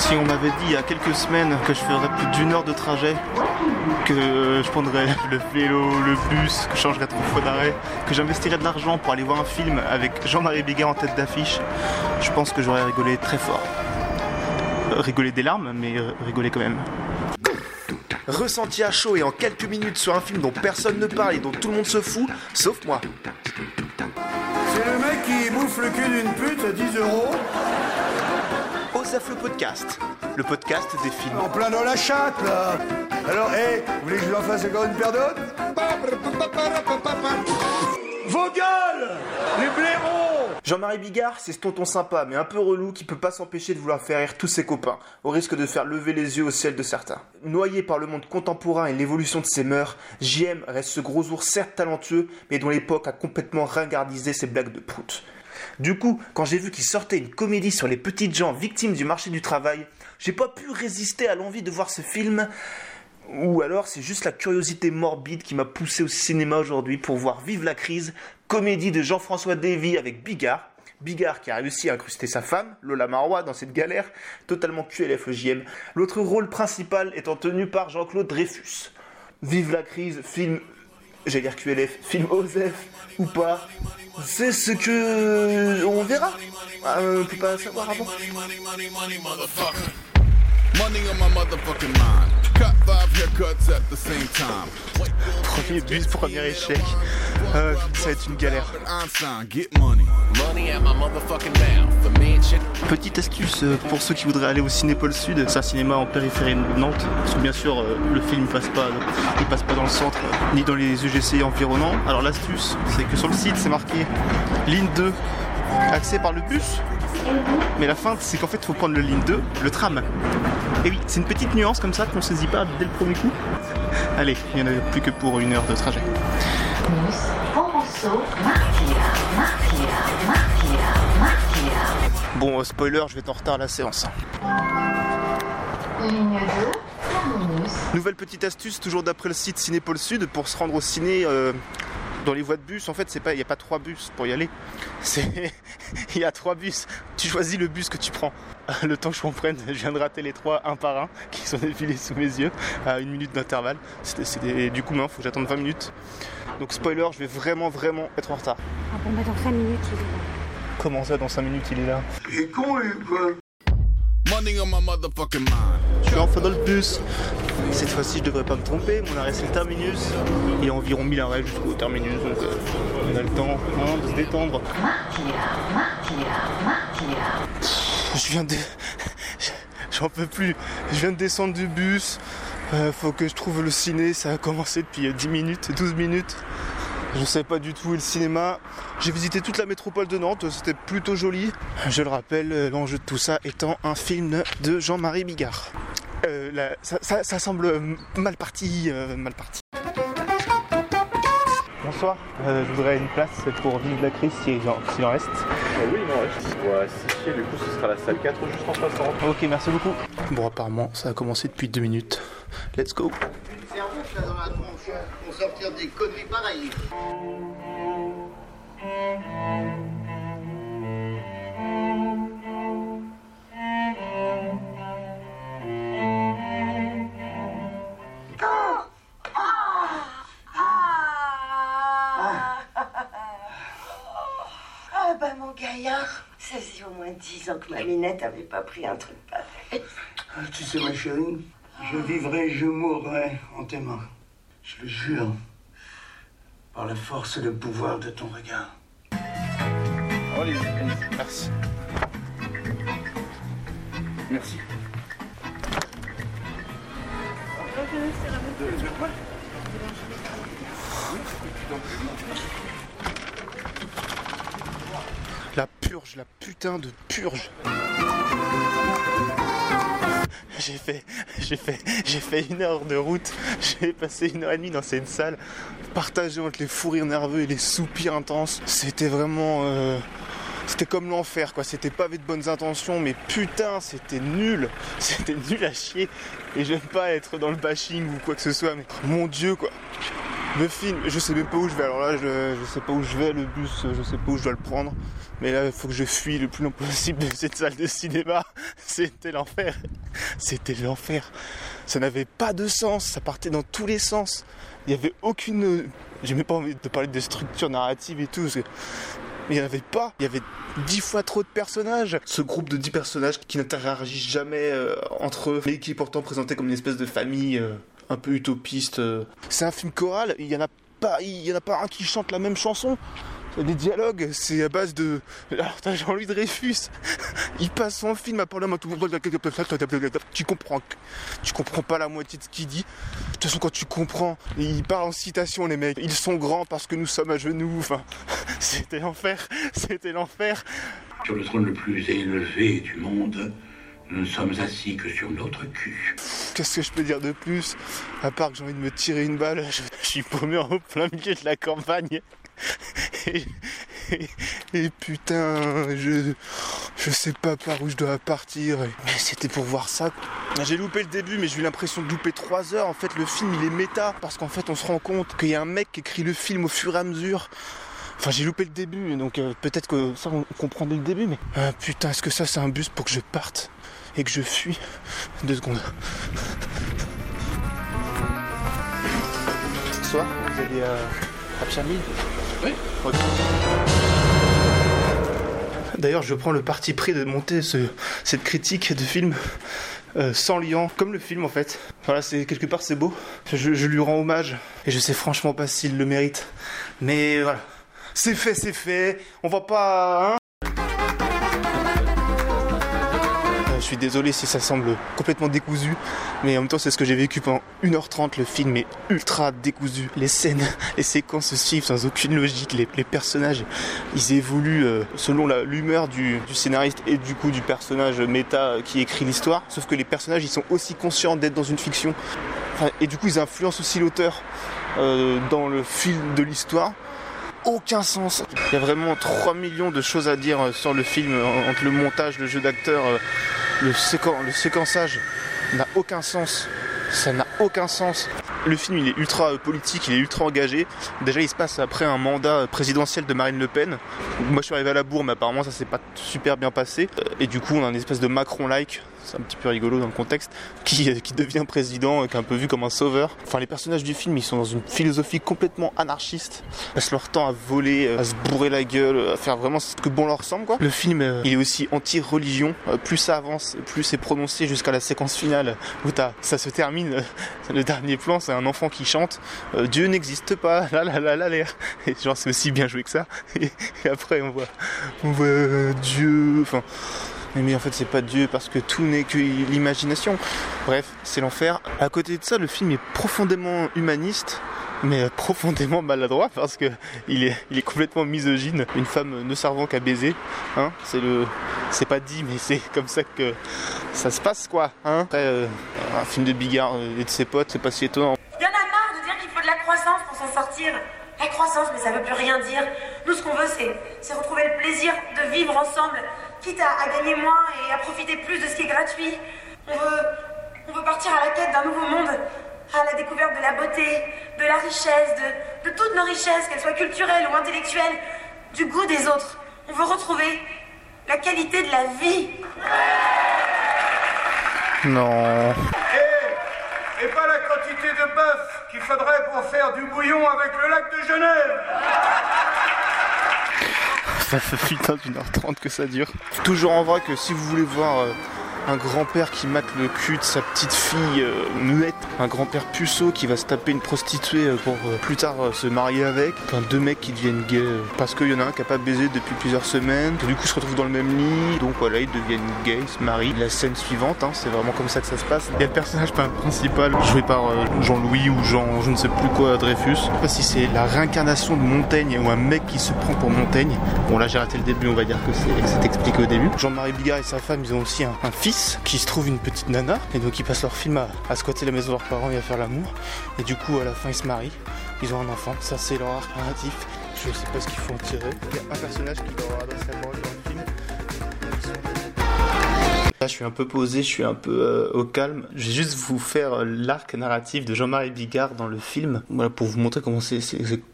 Si on m'avait dit il y a quelques semaines que je ferais plus d'une heure de trajet, que je prendrais le vélo, le bus, que je changerais trois fois d'arrêt, que j'investirais de l'argent pour aller voir un film avec Jean-Marie Bigard en tête d'affiche, je pense que j'aurais rigolé très fort. Euh, Rigoler des larmes, mais euh, rigoler quand même. Ressenti à chaud et en quelques minutes sur un film dont personne ne parle et dont tout le monde se fout, sauf moi. C'est le mec qui bouffe le cul d'une pute à 10 euros Le podcast, le podcast des films. en plein dans la chatte là Alors, hé, vous voulez que je lui en fasse encore une paire d'autres? Vos gueules Les blaireaux Jean-Marie Bigard, c'est ce tonton sympa, mais un peu relou qui peut pas s'empêcher de vouloir faire rire tous ses copains, au risque de faire lever les yeux au ciel de certains. Noyé par le monde contemporain et l'évolution de ses mœurs, JM reste ce gros ours certes talentueux, mais dont l'époque a complètement ringardisé ses blagues de prout. Du coup, quand j'ai vu qu'il sortait une comédie sur les petites gens victimes du marché du travail, j'ai pas pu résister à l'envie de voir ce film. Ou alors c'est juste la curiosité morbide qui m'a poussé au cinéma aujourd'hui pour voir Vive la crise, comédie de Jean-François Davy avec Bigard. Bigard qui a réussi à incruster sa femme, Lola Marois, dans cette galère, totalement QLF au JM. L'autre rôle principal étant tenu par Jean-Claude Dreyfus. Vive la crise, film, j'allais dire QLF, film OSEF ou pas, c'est ce que on verra. Ah, on peut pas savoir avant. Money on my motherfucking mind. Cut five haircuts at the same time. Premier bus, premier échec. Euh, ça va être une galère. Einstein, get money. Petite astuce euh, pour ceux qui voudraient aller au Cinépole Sud, c'est un cinéma en périphérie de Nantes, parce que bien sûr euh, le film passe pas, il passe pas dans le centre ni dans les UGC environnants. Alors l'astuce, c'est que sur le site c'est marqué ligne 2, accès par le bus. Mais la fin, c'est qu'en fait, il faut prendre le ligne 2, le tram. Et oui, c'est une petite nuance comme ça qu'on saisit pas dès le premier coup. Allez, il n'y en a plus que pour une heure de trajet. Bon, euh, spoiler, je vais être en retard à la séance. Ligne 2, terminus. Nouvelle petite astuce, toujours d'après le site Cinépole Sud, pour se rendre au ciné euh, dans les voies de bus. En fait, c'est pas, il n'y a pas trois bus pour y aller. C'est, il y a trois bus. Tu choisis le bus que tu prends. Le temps que je comprenne, je viens de rater les trois un par un qui sont défilés sous mes yeux à une minute d'intervalle. Du coup, maintenant, faut que j'attende 20 minutes. Donc spoiler, je vais vraiment, vraiment être en retard. Ah bon, bah dans 5 minutes, il est là. Comment ça, dans 5 minutes, il est là? Il est con lui quoi? Money on my motherfucking mind. Je suis enfin dans le bus. Cette fois-ci, je devrais pas me tromper. Mon arrêt, c'est le terminus. Il y a environ 1000 arrêts jusqu'au terminus. Donc, euh, on a le temps hein, de se détendre. Je viens de. J'en peux plus. Je viens de descendre du bus. Euh, faut que je trouve le ciné. Ça a commencé depuis euh, 10 minutes, 12 minutes. Je sais pas du tout où est le cinéma. J'ai visité toute la métropole de Nantes. C'était plutôt joli. Je le rappelle, euh, l'enjeu de tout ça étant un film de Jean-Marie Bigard. Euh, là, ça, ça- ça semble euh, mal parti. euh, mal parti. Bonsoir. Euh, je voudrais une place pour Vive la crise s'il en, s'il en reste. oui, il en reste. Pour assister, du coup, ce sera la salle 4 juste en passant. Ok, merci beaucoup. Bon, apparemment, ça a commencé depuis deux minutes. Let's go. cerveau là dans la pour sortir des conneries pareilles. Ah bah mon gaillard, ça faisait au moins dix ans que ma minette avait pas pris un truc pareil. Ah, Tu sais ma chérie, je vivrai, je mourrai en t'aimant. Je le jure. Par la force et le pouvoir de ton regard. Allez, merci. Merci. La purge, la putain de purge. J'ai fait, j'ai fait, j'ai fait une heure de route. J'ai passé une heure et demie dans cette salle, partagée entre les fous rires nerveux et les soupirs intenses. C'était vraiment, euh, c'était comme l'enfer, quoi. C'était pavé de bonnes intentions, mais putain, c'était nul. C'était nul à chier. Et j'aime pas être dans le bashing ou quoi que ce soit, mais mon dieu, quoi. Le film, je sais même pas où je vais. Alors là, je, je sais pas où je vais. Le bus, je sais pas où je dois le prendre. Mais là, il faut que je fuis le plus long possible de cette salle de cinéma. C'était l'enfer. C'était l'enfer. Ça n'avait pas de sens. Ça partait dans tous les sens. Il y avait aucune. J'ai même pas envie de parler de structure narrative et tout. que il n'y en avait pas. Il y avait dix fois trop de personnages. Ce groupe de dix personnages qui n'interagissent jamais euh, entre eux, mais qui est pourtant présenté comme une espèce de famille euh, un peu utopiste. euh. C'est un film choral. Il y en a pas. Il y en a pas un qui chante la même chanson. Les dialogues, c'est à base de. Alors t'as Jean-Louis Dreyfus, il passe son film à parler à tout Tu comprends, tu comprends pas la moitié de ce qu'il dit. De toute façon, quand tu comprends, il parle en citation, les mecs. Ils sont grands parce que nous sommes à genoux. Enfin, c'était l'enfer, c'était l'enfer. Sur le trône le plus élevé du monde, nous ne sommes assis que sur notre cul. Qu'est-ce que je peux dire de plus À part que j'ai envie de me tirer une balle, je, je suis paumé en plein milieu de la campagne. Et, et- putain, je, je sais pas par où je dois partir. Mais c'était pour voir ça. J'ai loupé le début, mais j'ai eu l'impression de louper 3 heures. En fait, le film il est méta parce qu'en fait, on se rend compte qu'il y a un mec qui écrit le film au fur et à mesure. Enfin, j'ai loupé le début, donc euh, peut-être que ça on comprend dès le début, mais euh, putain, est-ce que ça c'est un bus pour que je parte? Et que je fuis Deux secondes. Bonsoir, vous allez à Pyrmide Oui. D'ailleurs, je prends le parti pris de monter ce- cette critique de film euh, sans liant, comme le film en fait. Voilà, c'est quelque part c'est beau. Je, je lui rends hommage et je sais franchement pas s'il le mérite, mais voilà, c'est fait, c'est fait. On va pas. Hein? Suis désolé si ça semble complètement décousu, mais en même temps c'est ce que j'ai vécu pendant 1h30. Le film est ultra décousu. Les scènes, les séquences suivent sans aucune logique. Les, personnages, ils évoluent euh, selon l'humeur du, scénariste et du coup du personnage méta qui écrit l'histoire. Sauf que les personnages, ils sont aussi conscients d'être dans une fiction. Et du coup, ils influencent aussi l'auteur euh, dans le fil de l'histoire aucun sens. Il y a vraiment 3 millions de choses à dire euh, sur le film, entre le montage, le jeu d'acteur, le, séquen- le séquençage n'a aucun sens. Ça n'a aucun sens. Le film il est ultra euh, politique, il est ultra engagé. Déjà il se passe après un mandat euh, présidentiel de Marine Le Pen. Moi je suis arrivé à la bourre mais apparemment ça s'est pas super bien passé. Euh, Et du coup on a une espèce de Macron-like, c'est un petit peu rigolo dans le contexte, qui, qui devient président, qui est un peu vu comme un sauveur. Enfin les personnages du film ils sont dans une philosophie complètement anarchiste. Ils passent leur temps à voler, euh, à se bourrer la gueule, à faire vraiment ce que bon leur semble quoi. Le film euh, il est aussi anti-religion. Euh, Plus ça avance, plus c'est prononcé jusqu'à la séquence finale où t'as- ça se termine. Le dernier plan c'est un enfant qui chante Dieu n'existe pas, là là là là l'air. Et genre c'est aussi bien joué que ça. Et, et après on voit, on voit euh, Dieu, enfin. Mais, mais en fait c'est pas Dieu parce que tout n'est que l'imagination. Bref, c'est l'enfer. À côté de ça, le film est profondément humaniste. Mais profondément maladroit parce que il est, il est complètement misogyne. Une femme ne servant qu'à baiser, hein, c'est le, c'est pas dit, mais c'est comme ça que ça se passe quoi, hein. Après, euh, un film de Bigard euh, et de ses potes, c'est pas si étonnant. Il y en a marre de dire qu'il faut de la croissance pour s'en sortir. La croissance, mais ça veut plus rien dire. Nous, ce qu'on veut, c'est retrouver le plaisir de vivre ensemble, quitte à, à gagner moins et à profiter plus de ce qui est gratuit. On veut, on veut partir à la quête d'un nouveau monde, à la découverte de la beauté, de la richesse, de, de toutes nos richesses, qu'elles soient culturelles ou intellectuelles, du goût des autres. On veut retrouver la qualité de la vie. Non. Et, et pas la quantité de bœuf qu'il faudrait pour faire du bouillon avec le lac de Genève. Ça fait putain d'une heure trente que ça dure. Toujours en vrai que si vous voulez voir euh, un grand-père qui mate le cul de sa petite fille euh, muette, un grand-père puceau qui va se taper une prostituée euh, pour euh, plus tard se marier avec, deux mecs qui deviennent gays parce qu'il y en a un qui a pas baisé depuis plusieurs semaines, du coup se retrouvent dans le même lit, donc voilà ils deviennent gays, ils se marient. La scène suivante, hein, c'est vraiment comme ça que ça se passe. Il y a le personnage principal joué par Jean-Louis ou Jean je ne sais plus quoi Dreyfus. Je sais pas si c'est la réincarnation de Montaigne ou un mec qui se prend pour Montaigne. Bon là j'ai raté le début, on va dire que c'est c'est expliqué au début. Jean-Marie Bigard et sa femme ils ont aussi un, un fils qui se trouve une petite nana et donc ils passent leur film à, à squatter la maison de leurs parents et à faire l'amour. Et du coup à la fin ils se marient, ils ont un enfant, ça c'est leur arc narratif. Je sais pas ce qu'il faut en tirer. Il y a un personnage qui leur adresse la parole dans le film. Là, je suis un peu posé, je suis un peu euh, au calme. Je vais juste vous faire euh, l'arc narratif de Jean-Marie Bigard dans le film. Voilà, pour vous montrer comment c'est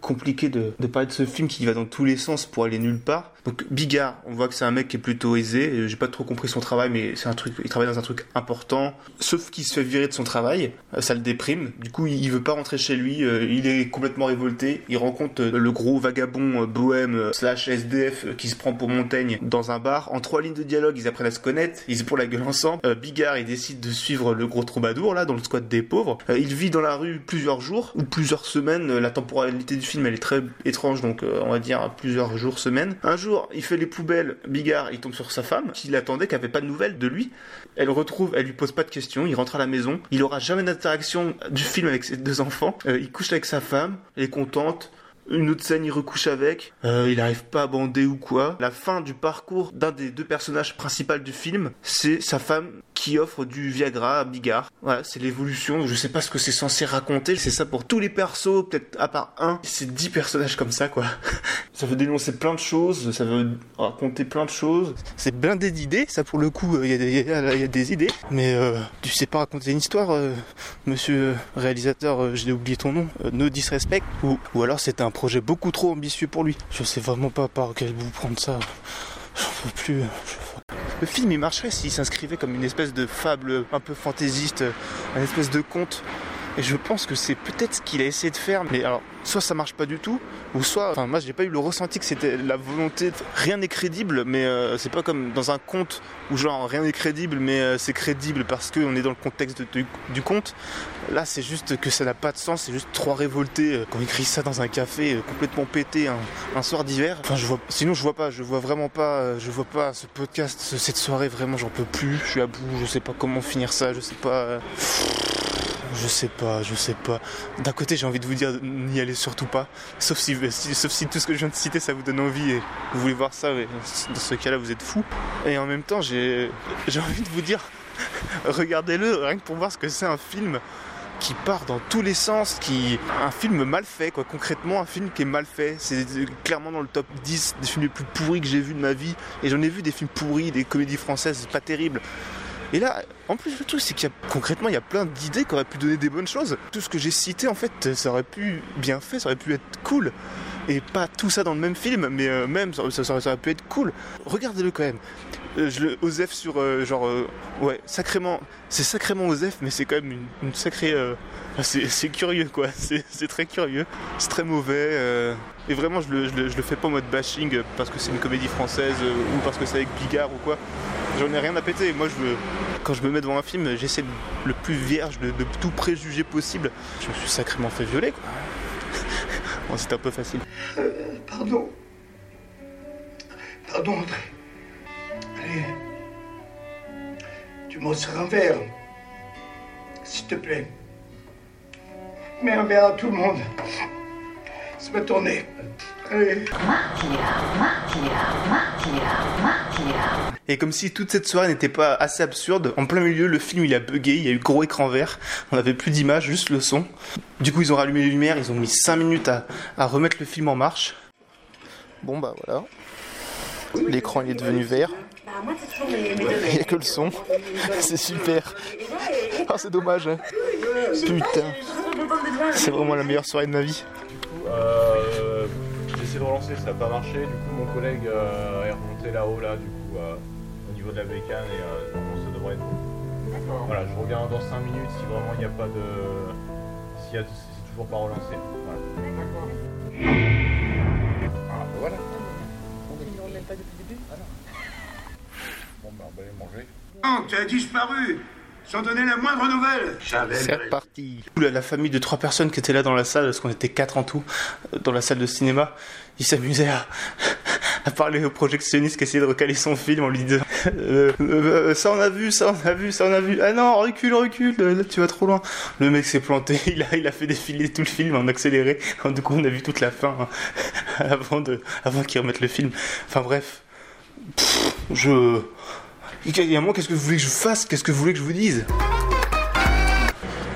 compliqué de parler de ce film qui va dans tous les sens pour aller nulle part. Donc, Bigard, on voit que c'est un mec qui est plutôt aisé. Euh, J'ai pas trop compris son travail, mais c'est un truc, il travaille dans un truc important. Sauf qu'il se fait virer de son travail. Euh, Ça le déprime. Du coup, il veut pas rentrer chez lui. euh, Il est complètement révolté. Il rencontre le gros vagabond bohème slash SDF qui se prend pour Montaigne dans un bar. En trois lignes de dialogue, ils apprennent à se connaître. Ils se pour la gueule ensemble. Bigard, il décide de suivre le gros troubadour là dans le squat des pauvres. Il vit dans la rue plusieurs jours ou plusieurs semaines. La temporalité du film elle est très étrange, donc on va dire plusieurs jours, semaines. Un jour, il fait les poubelles. Bigard, il tombe sur sa femme qui l'attendait, qui avait pas de nouvelles de lui. Elle retrouve, elle lui pose pas de questions. Il rentre à la maison. Il aura jamais d'interaction du film avec ses deux enfants. Euh, il couche avec sa femme. Elle est contente. Une autre scène, il recouche avec. Euh, il arrive pas à bander ou quoi. La fin du parcours d'un des deux personnages principaux du film, c'est sa femme qui offre du Viagra à Bigard. Voilà, c'est l'évolution. Je sais pas ce que c'est censé raconter. C'est ça pour tous les persos, peut-être à part un. C'est dix personnages comme ça, quoi. ça veut dénoncer plein de choses. Ça veut raconter plein de choses. C'est blindé d'idées. Ça, pour le coup, il y, a des- idées. Mais euh, tu sais pas raconter une histoire, euh, monsieur réalisateur. euh, J'ai oublié ton nom. Euh, no disrespect. Ou, ou alors c'était un projet beaucoup trop ambitieux pour lui. Je sais vraiment pas par quel bout prendre ça. J'en peux plus. Le film il marcherait s'il s'inscrivait comme une espèce de fable un peu fantaisiste, un espèce de conte. Et je pense que c'est peut-être ce qu'il a essayé de faire, mais alors soit ça marche pas du tout, ou soit, enfin moi j'ai pas eu le ressenti que c'était la volonté. Rien n'est crédible, mais euh, c'est pas comme dans un conte où genre rien n'est crédible, mais euh, c'est crédible parce qu'on est dans le contexte du, conte. Là c'est juste que ça n'a pas de sens, c'est juste trois révoltés euh, qui ont écrit ça dans un café euh, complètement pété un, soir d'hiver. Enfin je vois, sinon je vois pas, je vois vraiment pas, je vois pas ce podcast, ce- cette soirée vraiment j'en peux plus. Je suis à bout, je sais pas comment finir ça, je sais pas. Je sais pas, je sais pas. D'un côté, j'ai envie de vous dire n'y allez surtout pas. Sauf si, sauf si tout ce que je viens de citer, ça vous donne envie et vous voulez voir ça. dans ce cas-là, vous êtes fou. Et en même temps, j'ai envie de vous dire regardez-le, rien que pour voir ce que c'est un film qui part dans tous les sens, qui un film mal fait quoi. Concrètement, un film qui est mal fait. C'est clairement dans le top 10 des films les plus pourris que j'ai vu de ma vie. Et j'en ai vu des films pourris, des comédies françaises pas terribles. Et là, en plus, le truc, c'est qu'il y a concrètement, il y a plein d'idées qui auraient pu donner des bonnes choses. Tout ce que j'ai cité, en fait, ça aurait pu bien fait, ça aurait pu être cool. Et pas tout ça dans le même film, mais euh, même, ça, ça- ça aurait pu être cool. Regardez-le quand même. Euh, Osef sur, euh, genre, ouais, sacrément, c'est sacrément Osef, mais c'est quand même une, sacrée. c'est curieux, quoi. C'est très curieux. C'est très mauvais. et vraiment, je le, le, fais pas en mode bashing parce que c'est une comédie française ou parce que c'est avec Bigard ou quoi. J'en ai rien à péter. Moi, je veux, quand je me mets devant un film, j'essaie le plus vierge de, de tout préjugé possible. Je me suis sacrément fait violer, quoi. Bon, c'était un peu facile. Pardon. Pardon, André. Allez. Tu m'en sers un verre. S'il te plaît. Mets un verre à tout le monde. C'est ma tournée. Et comme si toute cette soirée n'était pas assez absurde, en plein milieu, le film il a bugué, il y a eu gros écran vert, on n'avait plus d'image, juste le son. Du coup, ils ont rallumé les lumières, ils ont mis 5 minutes à, remettre le film en marche. Bon, bah voilà. L'écran il est devenu vert. Il n'y a que le son. C'est super. Ah, c'est dommage. hein. Putain. C'est vraiment la meilleure soirée de ma vie. Euh, essayé de relancer, ça n'a pas marché. Du coup, mon collègue euh, est remonté là-haut, là, du coup, euh, au niveau de la bécane, et euh, normalement, ça devrait être bon. Voilà, je reviens dans 5 minutes si vraiment il n'y a pas de. S'il y a, si c'est toujours pas relancé. Voilà. Ah, voilà. Bon, bah, on va aller manger. Non, tu as disparu sans donner la moindre nouvelle. C'est reparti. La, famille de trois personnes qui étaient là dans la salle, parce qu'on était quatre en tout, euh, dans la salle de cinéma, ils s'amusaient à, parler au projectionniste qui essayait de recaler son film en lui disant euh, euh, Ça on a vu, ça on a vu, ça on a vu. Ah non, recule, recule, là tu vas trop loin. Le mec s'est planté, il a, fait défiler tout le film en accéléré. Du coup, on a vu toute la fin hein, avant, de, avant qu'ils remettent le film. Enfin bref. Je. Il y a qu'est-ce que vous voulez que je fasse? Qu'est-ce que vous voulez que je vous dise?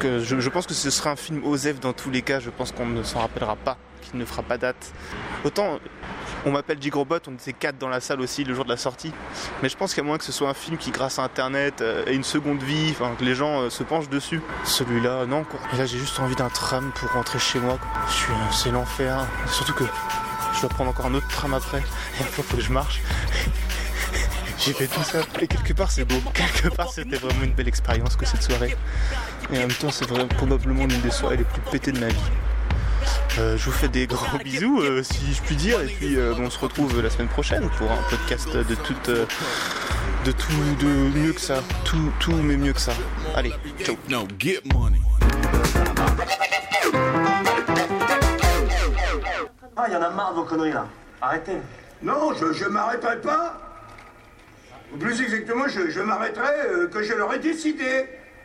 Donc euh, je, pense que ce sera un film Osef dans tous les cas, je pense qu'on ne s'en rappellera pas, qu'il ne fera pas date. Autant On m'appelle Gigrobot, on était quatre dans la salle aussi le jour de la sortie. Mais je pense a moins que ce soit un film qui, grâce à Internet, euh, ait une seconde vie, que les gens euh, se penchent dessus. Celui-là, non quoi. Et là, j'ai juste envie d'un tram pour rentrer chez moi. Je suis, euh, c'est l'enfer. Surtout que je dois prendre encore un autre tram après. Après, faut que je marche. J'ai fait tout ça. Et quelque part, c'est beau. Quelque part, c'était vraiment une belle expérience que cette soirée. Et en même temps, c'est vraiment probablement l'une des soirées les plus pétées de ma vie. Euh, je vous fais des grands bisous, euh, si je puis dire, et puis euh, on se retrouve la semaine prochaine pour un podcast de tout, euh, de tout, de mieux que ça, tout, tout mais mieux que ça. Allez, ciao. No, get money. Ah, il y en a marre de vos conneries là. Arrêtez. Non, je, je m'arrêterai pas. Plus exactement, je, m'arrêterai euh, que je l'aurai décidé.